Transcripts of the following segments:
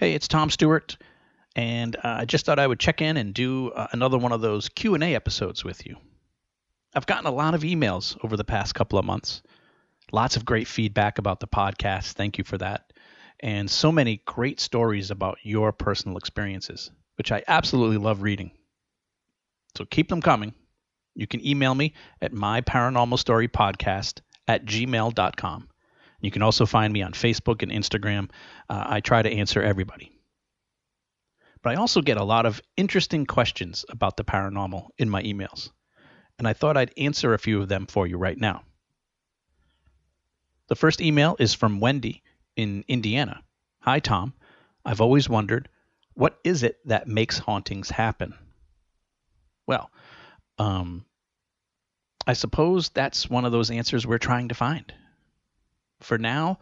Hey, it's Tom Stewart, and uh, I just thought I would check in and do uh, another one of those Q&A episodes with you. I've gotten a lot of emails over the past couple of months. Lots of great feedback about the podcast. Thank you for that. And so many great stories about your personal experiences, which I absolutely love reading. So keep them coming. You can email me at myparanormalstorypodcast at gmail.com. You can also find me on Facebook and Instagram. Uh, I try to answer everybody. But I also get a lot of interesting questions about the paranormal in my emails, and I thought I'd answer a few of them for you right now. The first email is from Wendy in Indiana. Hi, Tom. I've always wondered what is it that makes hauntings happen? Well, um, I suppose that's one of those answers we're trying to find. For now,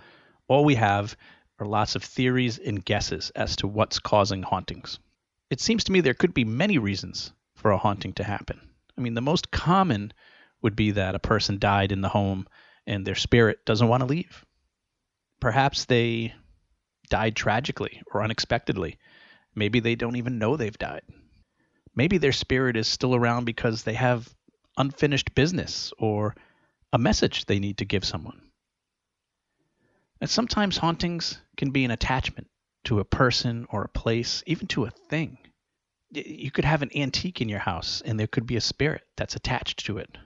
all we have are lots of theories and guesses as to what's causing hauntings. It seems to me there could be many reasons for a haunting to happen. I mean, the most common would be that a person died in the home and their spirit doesn't want to leave. Perhaps they died tragically or unexpectedly. Maybe they don't even know they've died. Maybe their spirit is still around because they have unfinished business or a message they need to give someone. And sometimes hauntings can be an attachment to a person or a place, even to a thing. You could have an antique in your house and there could be a spirit that's attached to it.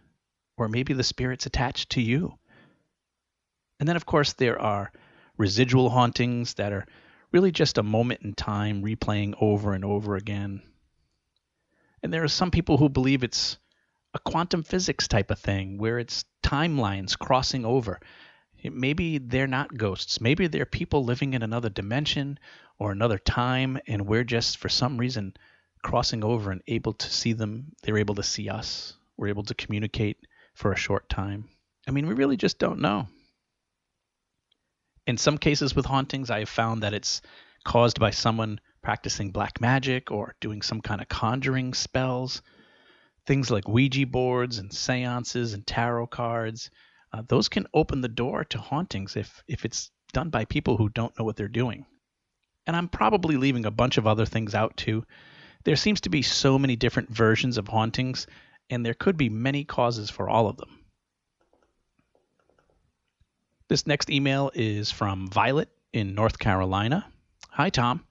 Or maybe the spirit's attached to you. And then, of course, there are residual hauntings that are really just a moment in time replaying over and over again. And there are some people who believe it's a quantum physics type of thing where it's timelines crossing over Maybe they're not ghosts. Maybe they're people living in another dimension or another time, and we're just, for some reason, crossing over and able to see them. They're able to see us. We're able to communicate for a short time. I mean, we really just don't know. In some cases with hauntings, I have found that it's caused by someone practicing black magic or doing some kind of conjuring spells. Things like Ouija boards and seances and tarot cards uh, those can open the door to hauntings if if it's done by people who don't know what they're doing. And I'm probably leaving a bunch of other things out too. There seems to be so many different versions of hauntings, and there could be many causes for all of them. This next email is from Violet in North Carolina. Hi, Tom.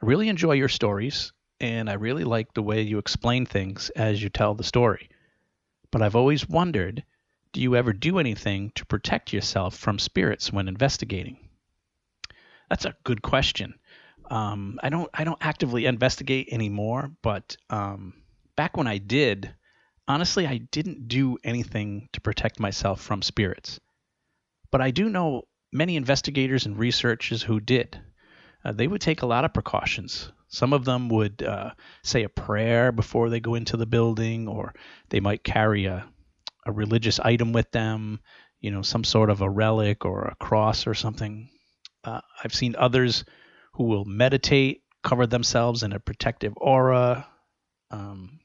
I really enjoy your stories, and I really like the way you explain things as you tell the story. But I've always wondered do you ever do anything to protect yourself from spirits when investigating? That's a good question. Um, I don't I don't actively investigate anymore, but um, back when I did, honestly, I didn't do anything to protect myself from spirits. But I do know many investigators and researchers who did. Uh, they would take a lot of precautions. Some of them would uh, say a prayer before they go into the building, or they might carry a a religious item with them, you know, some sort of a relic or a cross or something. Uh, I've seen others who will meditate, cover themselves in a protective aura. Um,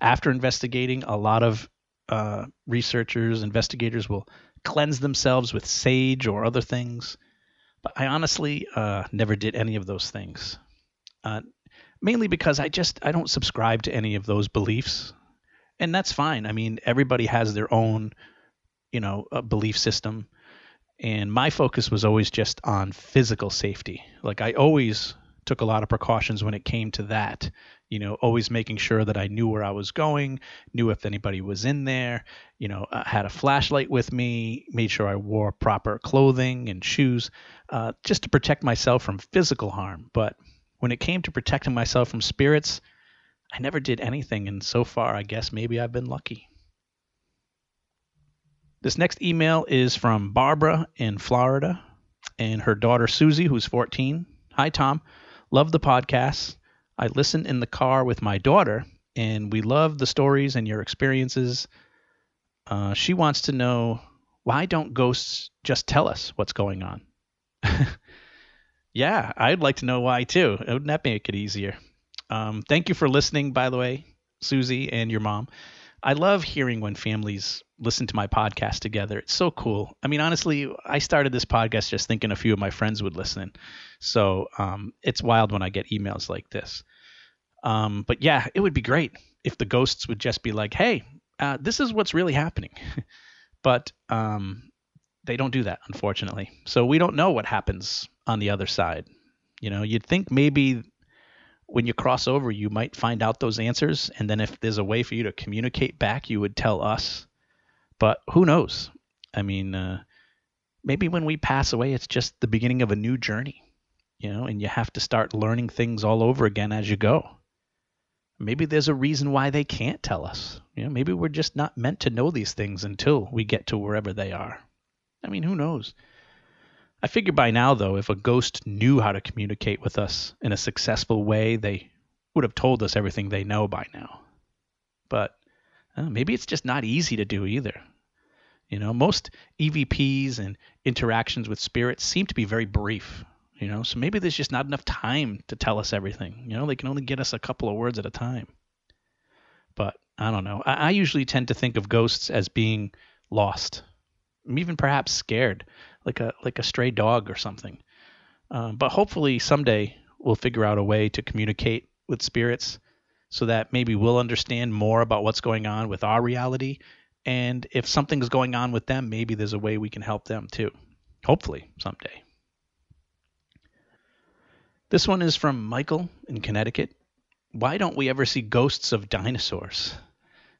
after investigating, a lot of uh, researchers, investigators will cleanse themselves with sage or other things. But I honestly uh, never did any of those things. Uh, mainly because I just I don't subscribe to any of those beliefs and that's fine. I mean, everybody has their own, you know, uh, belief system, and my focus was always just on physical safety. Like I always took a lot of precautions when it came to that. You know, always making sure that I knew where I was going, knew if anybody was in there. You know, I had a flashlight with me, made sure I wore proper clothing and shoes, uh, just to protect myself from physical harm. But when it came to protecting myself from spirits, I never did anything, and so far, I guess maybe I've been lucky. This next email is from Barbara in Florida and her daughter Susie, who's 14. Hi, Tom. Love the podcast. I listen in the car with my daughter, and we love the stories and your experiences. Uh, she wants to know why don't ghosts just tell us what's going on? yeah, I'd like to know why too. Wouldn't that make it easier? Um, thank you for listening, by the way, Susie and your mom. I love hearing when families listen to my podcast together. It's so cool. I mean, honestly, I started this podcast just thinking a few of my friends would listen. So um, it's wild when I get emails like this. Um, but yeah, it would be great if the ghosts would just be like, hey, uh, this is what's really happening. but um, they don't do that, unfortunately. So we don't know what happens on the other side. You know, you'd think maybe when you cross over, you might find out those answers. And then if there's a way for you to communicate back, you would tell us. But who knows? I mean, uh, maybe when we pass away, it's just the beginning of a new journey, you know, and you have to start learning things all over again as you go. Maybe there's a reason why they can't tell us. You know, maybe we're just not meant to know these things until we get to wherever they are. I mean, who knows? I figure by now, though, if a ghost knew how to communicate with us in a successful way, they would have told us everything they know by now. But uh, maybe it's just not easy to do either. You know, most EVPs and interactions with spirits seem to be very brief. You know, so maybe there's just not enough time to tell us everything. You know, they can only get us a couple of words at a time. But I don't know. I, I usually tend to think of ghosts as being lost, even perhaps scared like a like a stray dog or something. Um, but hopefully someday we'll figure out a way to communicate with spirits so that maybe we'll understand more about what's going on with our reality. And if something's going on with them, maybe there's a way we can help them too. Hopefully someday. This one is from Michael in Connecticut. Why don't we ever see ghosts of dinosaurs?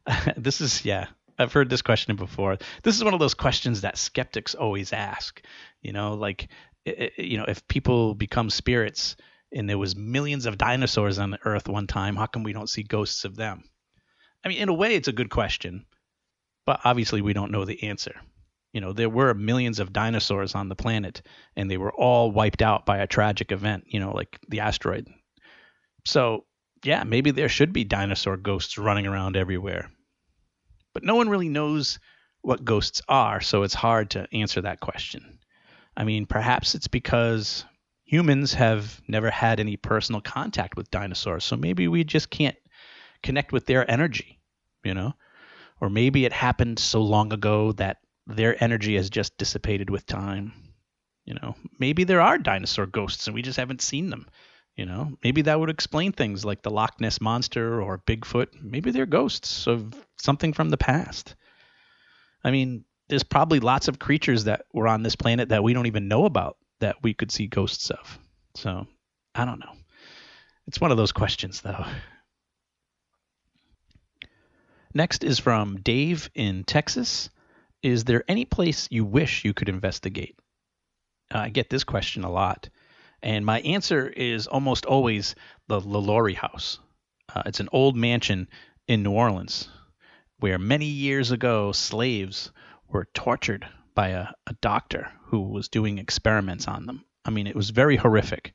this is, yeah, I've heard this question before. This is one of those questions that skeptics always ask. You know, like you know, if people become spirits and there was millions of dinosaurs on the earth one time, how come we don't see ghosts of them? I mean, in a way it's a good question, but obviously we don't know the answer. You know, there were millions of dinosaurs on the planet and they were all wiped out by a tragic event, you know, like the asteroid. So, yeah, maybe there should be dinosaur ghosts running around everywhere but no one really knows what ghosts are, so it's hard to answer that question. I mean, perhaps it's because humans have never had any personal contact with dinosaurs, so maybe we just can't connect with their energy, you know? Or maybe it happened so long ago that their energy has just dissipated with time. You know, maybe there are dinosaur ghosts and we just haven't seen them. You know, maybe that would explain things like the Loch Ness monster or Bigfoot. Maybe they're ghosts of something from the past. I mean, there's probably lots of creatures that were on this planet that we don't even know about that we could see ghosts of. So, I don't know. It's one of those questions, though. Next is from Dave in Texas. Is there any place you wish you could investigate? Uh, I get this question a lot. And my answer is almost always the LaLaurie House. Uh, it's an old mansion in New Orleans where many years ago slaves were tortured by a, a doctor who was doing experiments on them. I mean, it was very horrific.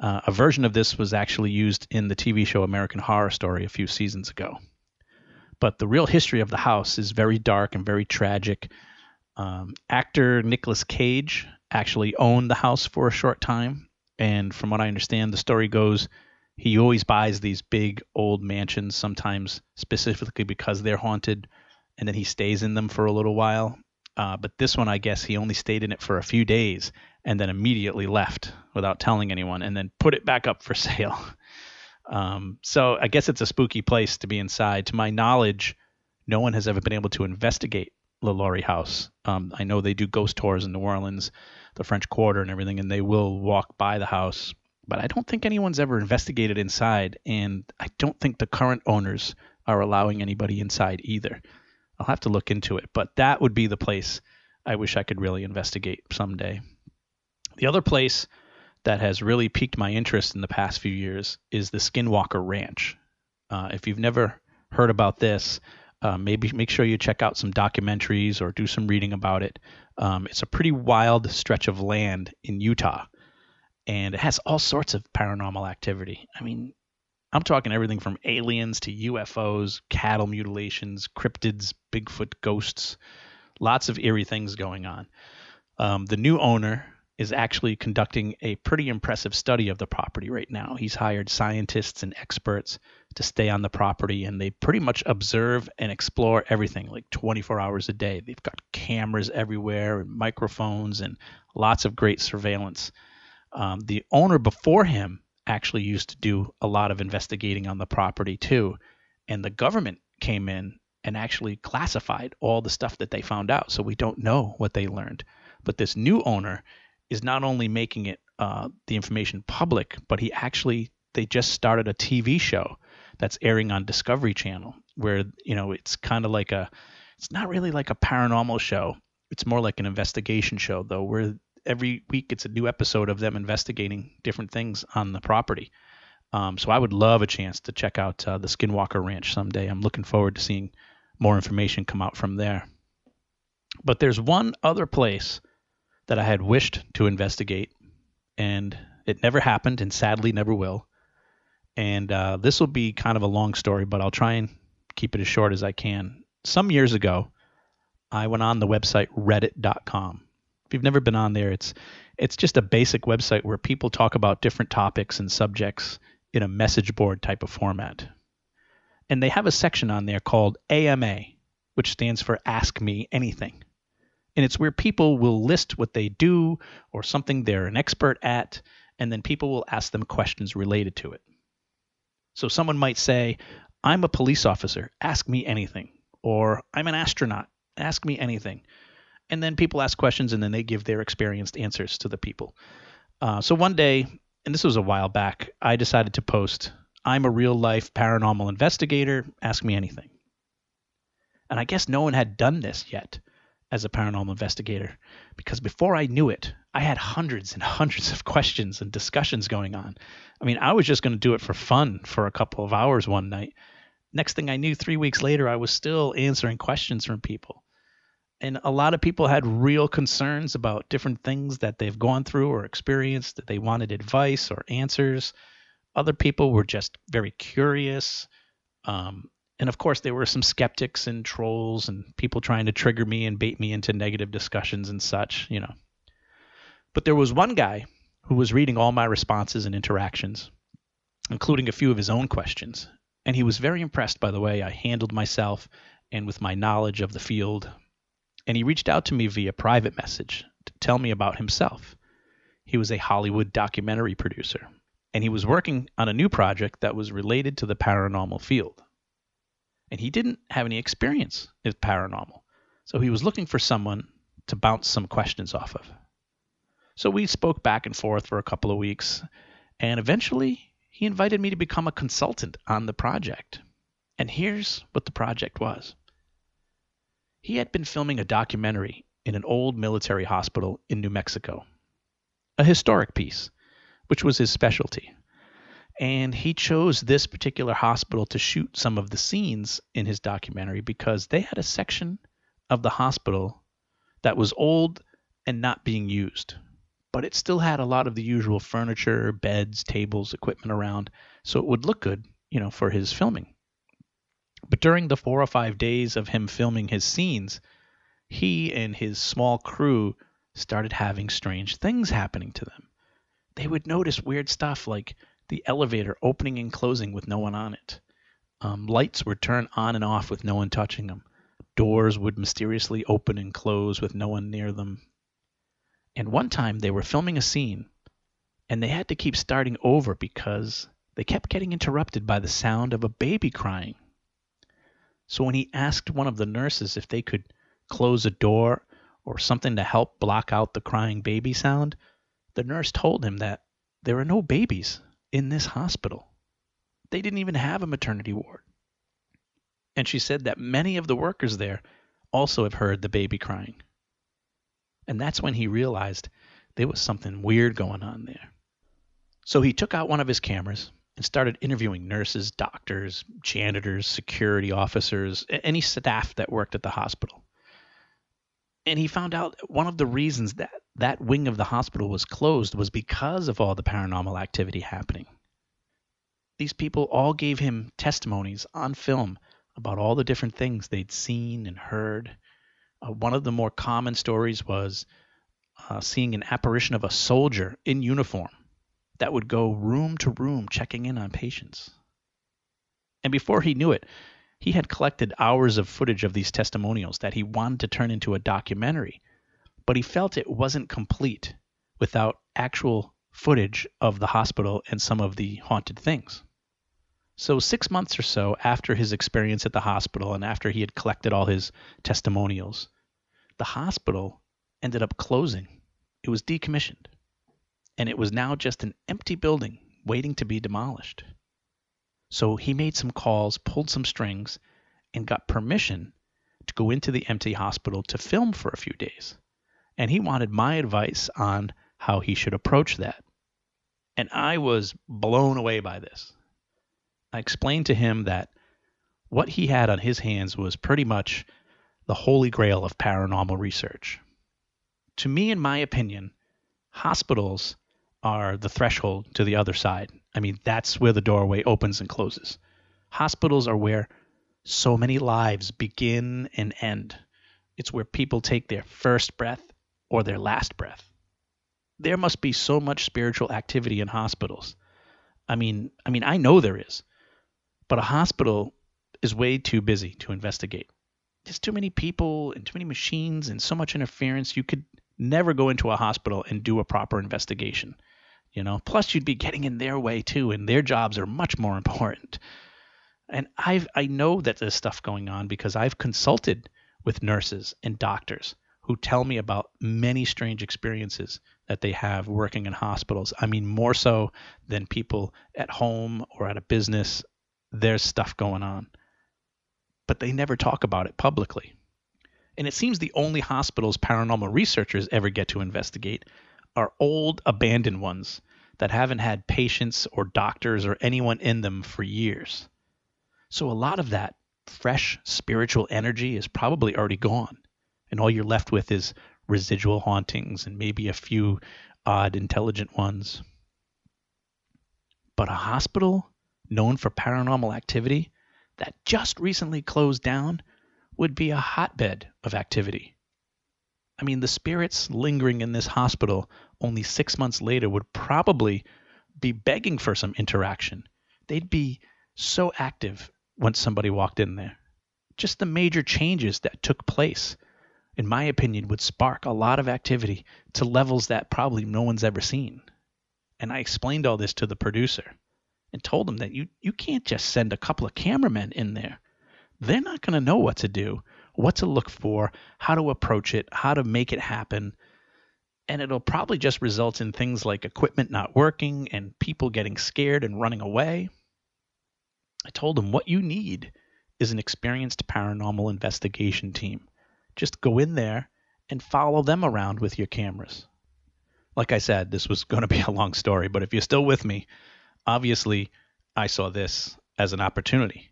Uh, a version of this was actually used in the TV show American Horror Story a few seasons ago. But the real history of the house is very dark and very tragic. Um, actor Nicolas Cage actually owned the house for a short time and from what I understand, the story goes he always buys these big old mansions, sometimes specifically because they're haunted, and then he stays in them for a little while. Uh, but this one, I guess, he only stayed in it for a few days and then immediately left without telling anyone, and then put it back up for sale. Um, so I guess it's a spooky place to be inside. To my knowledge, no one has ever been able to investigate LaLaurie House. Um, I know they do ghost tours in New Orleans, the French Quarter and everything, and they will walk by the house. But I don't think anyone's ever investigated inside, and I don't think the current owners are allowing anybody inside either. I'll have to look into it, but that would be the place I wish I could really investigate someday. The other place that has really piqued my interest in the past few years is the Skinwalker Ranch. Uh, if you've never heard about this, uh, maybe make sure you check out some documentaries or do some reading about it. Um, it's a pretty wild stretch of land in Utah, and it has all sorts of paranormal activity. I mean, I'm talking everything from aliens to UFOs, cattle mutilations, cryptids, Bigfoot ghosts, lots of eerie things going on. Um, the new owner is actually conducting a pretty impressive study of the property right now. He's hired scientists and experts to stay on the property, and they pretty much observe and explore everything like 24 hours a day. They've got cameras everywhere and microphones and lots of great surveillance. Um, the owner before him actually used to do a lot of investigating on the property too, and the government came in and actually classified all the stuff that they found out, so we don't know what they learned. But this new owner is not only making it uh, the information public, but he actually they just started a TV show that's airing on Discovery Channel where you know it's kind of like a it's not really like a paranormal show. It's more like an investigation show though, where every week it's a new episode of them investigating different things on the property. Um, so I would love a chance to check out uh, the Skinwalker Ranch someday. I'm looking forward to seeing more information come out from there. But there's one other place that I had wished to investigate, and it never happened, and sadly never will. And uh, this will be kind of a long story, but I'll try and keep it as short as I can. Some years ago, I went on the website Reddit.com. If you've never been on there, it's it's just a basic website where people talk about different topics and subjects in a message board type of format. And they have a section on there called AMA, which stands for Ask Me Anything and it's where people will list what they do or something they're an expert at, and then people will ask them questions related to it. So someone might say, I'm a police officer, ask me anything. Or I'm an astronaut, ask me anything. And then people ask questions and then they give their experienced answers to the people. Uh, so one day, and this was a while back, I decided to post, I'm a real life paranormal investigator, ask me anything. And I guess no one had done this yet as a paranormal investigator because before I knew it, I had hundreds and hundreds of questions and discussions going on. I mean, I was just going to do it for fun for a couple of hours one night. Next thing I knew, three weeks later, I was still answering questions from people. And a lot of people had real concerns about different things that they've gone through or experienced, that they wanted advice or answers. Other people were just very curious. Um, and of course, there were some skeptics and trolls and people trying to trigger me and bait me into negative discussions and such, you know. But there was one guy who was reading all my responses and interactions, including a few of his own questions. And he was very impressed by the way I handled myself and with my knowledge of the field. And he reached out to me via private message to tell me about himself. He was a Hollywood documentary producer, and he was working on a new project that was related to the paranormal field and he didn't have any experience with paranormal. So he was looking for someone to bounce some questions off of. So we spoke back and forth for a couple of weeks, and eventually he invited me to become a consultant on the project. And here's what the project was he had been filming a documentary in an old military hospital in New Mexico, a historic piece, which was his specialty and he chose this particular hospital to shoot some of the scenes in his documentary because they had a section of the hospital that was old and not being used but it still had a lot of the usual furniture beds tables equipment around so it would look good you know for his filming. But during the four or five days of him filming his scenes he and his small crew started having strange things happening to them. They would notice weird stuff like the elevator opening and closing with no one on it. Um, lights would turn on and off with no one touching them. Doors would mysteriously open and close with no one near them. And one time they were filming a scene and they had to keep starting over because they kept getting interrupted by the sound of a baby crying. So when he asked one of the nurses if they could close a door or something to help block out the crying baby sound, the nurse told him that there are no babies in this hospital. They didn't even have a maternity ward. And she said that many of the workers there also have heard the baby crying. And that's when he realized there was something weird going on there. So he took out one of his cameras and started interviewing nurses, doctors, janitors, security officers, any staff that worked at the hospital. And he found out one of the reasons that that wing of the hospital was closed was because of all the paranormal activity happening. These people all gave him testimonies on film about all the different things they'd seen and heard. Uh, one of the more common stories was uh, seeing an apparition of a soldier in uniform that would go room to room checking in on patients. And before he knew it, he had collected hours of footage of these testimonials that he wanted to turn into a documentary, but he felt it wasn't complete without actual footage of the hospital and some of the haunted things. So, six months or so after his experience at the hospital and after he had collected all his testimonials, the hospital ended up closing. It was decommissioned. And it was now just an empty building waiting to be demolished. So he made some calls, pulled some strings, and got permission to go into the empty hospital to film for a few days. And he wanted my advice on how he should approach that. And I was blown away by this. I explained to him that what he had on his hands was pretty much the holy grail of paranormal research. To me, in my opinion, hospitals are the threshold to the other side. I mean, that's where the doorway opens and closes. Hospitals are where so many lives begin and end. It's where people take their first breath or their last breath. There must be so much spiritual activity in hospitals. I mean, I mean, I know there is, but a hospital is way too busy to investigate. There's too many people and too many machines and so much interference. You could never go into a hospital and do a proper investigation you know plus you'd be getting in their way too and their jobs are much more important and i've i know that there's stuff going on because i've consulted with nurses and doctors who tell me about many strange experiences that they have working in hospitals i mean more so than people at home or at a business there's stuff going on but they never talk about it publicly and it seems the only hospitals paranormal researchers ever get to investigate are old, abandoned ones that haven't had patients or doctors or anyone in them for years. So a lot of that fresh spiritual energy is probably already gone. And all you're left with is residual hauntings and maybe a few odd, intelligent ones. But a hospital known for paranormal activity that just recently closed down would be a hotbed of activity. I mean, the spirits lingering in this hospital only six months later would probably be begging for some interaction. They'd be so active once somebody walked in there. Just the major changes that took place, in my opinion, would spark a lot of activity to levels that probably no one's ever seen. And I explained all this to the producer and told him that you, you can't just send a couple of cameramen in there. They're not going to know what to do what to look for, how to approach it, how to make it happen. And it'll probably just result in things like equipment not working and people getting scared and running away. I told him what you need is an experienced paranormal investigation team. Just go in there and follow them around with your cameras. Like I said, this was going to be a long story, but if you're still with me, obviously I saw this as an opportunity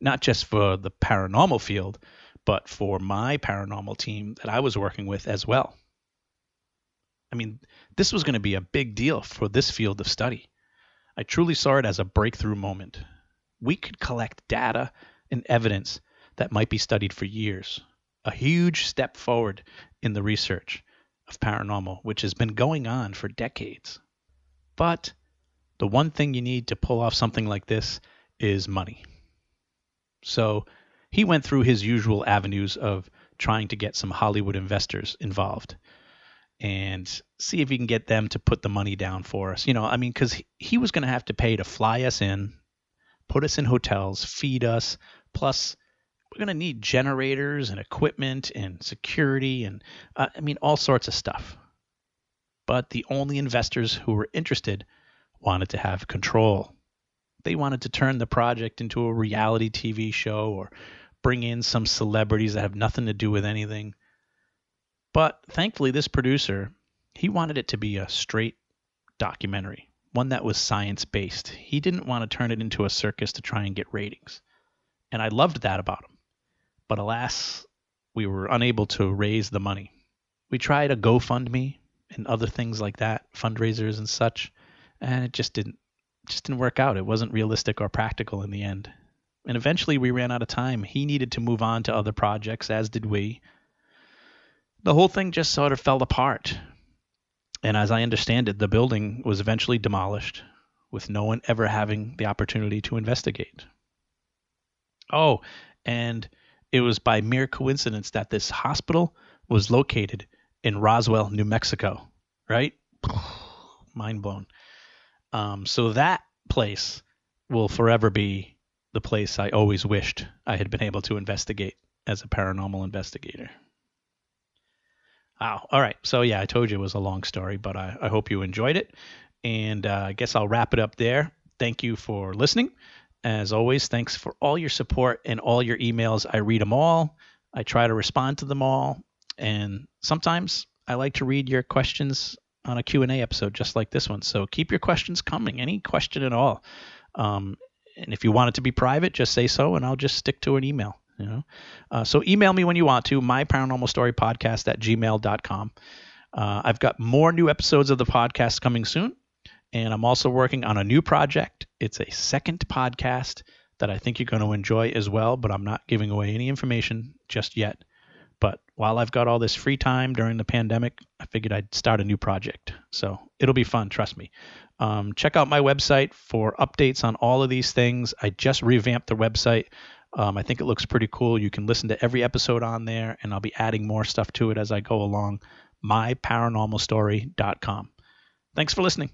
not just for the paranormal field, but for my paranormal team that I was working with as well. I mean, this was going to be a big deal for this field of study. I truly saw it as a breakthrough moment. We could collect data and evidence that might be studied for years, a huge step forward in the research of paranormal, which has been going on for decades. But the one thing you need to pull off something like this is money. So he went through his usual avenues of trying to get some Hollywood investors involved and see if he can get them to put the money down for us. You know, I mean, because he, was going to have to pay to fly us in, put us in hotels, feed us, plus we're going to need generators and equipment and security and uh, I mean all sorts of stuff. But the only investors who were interested wanted to have control they wanted to turn the project into a reality TV show or bring in some celebrities that have nothing to do with anything. But thankfully, this producer, he wanted it to be a straight documentary, one that was science based. He didn't want to turn it into a circus to try and get ratings. And I loved that about him. But alas, we were unable to raise the money. We tried a GoFundMe and other things like that, fundraisers and such, and it just didn't just didn't work out. It wasn't realistic or practical in the end. And eventually we ran out of time. He needed to move on to other projects, as did we. the whole thing just sort of fell apart. And as I understand it, the building was eventually demolished with no one ever having the opportunity to investigate. Oh, and it was by mere coincidence that this hospital was located in Roswell, New Mexico, right? Mind blown. Um, so that place will forever be the place I always wished I had been able to investigate as a paranormal investigator. Wow. All right. So, yeah, I told you it was a long story, but I, I hope you enjoyed it. And uh, I guess I'll wrap it up there. Thank you for listening. As always, thanks for all your support and all your emails. I read them all. I try to respond to them all. And sometimes I like to read your questions on a Q&A episode just like this one. So keep your questions coming, any question at all. Um, and if you want it to be private, just say so, and I'll just stick to an email. You know, uh, so email me when you want to. My paranormal story podcast at gmail.com. Uh, I've got more new episodes of the podcast coming soon, and I'm also working on a new project. It's a second podcast that I think you're going to enjoy as well, but I'm not giving away any information just yet. But while I've got all this free time during the pandemic, I figured I'd start a new project. So it'll be fun, trust me. Um, check out my website for updates on all of these things. I just revamped the website. Um, I think it looks pretty cool. You can listen to every episode on there, and I'll be adding more stuff to it as I go along. MyParanormalStory.com. Thanks for listening.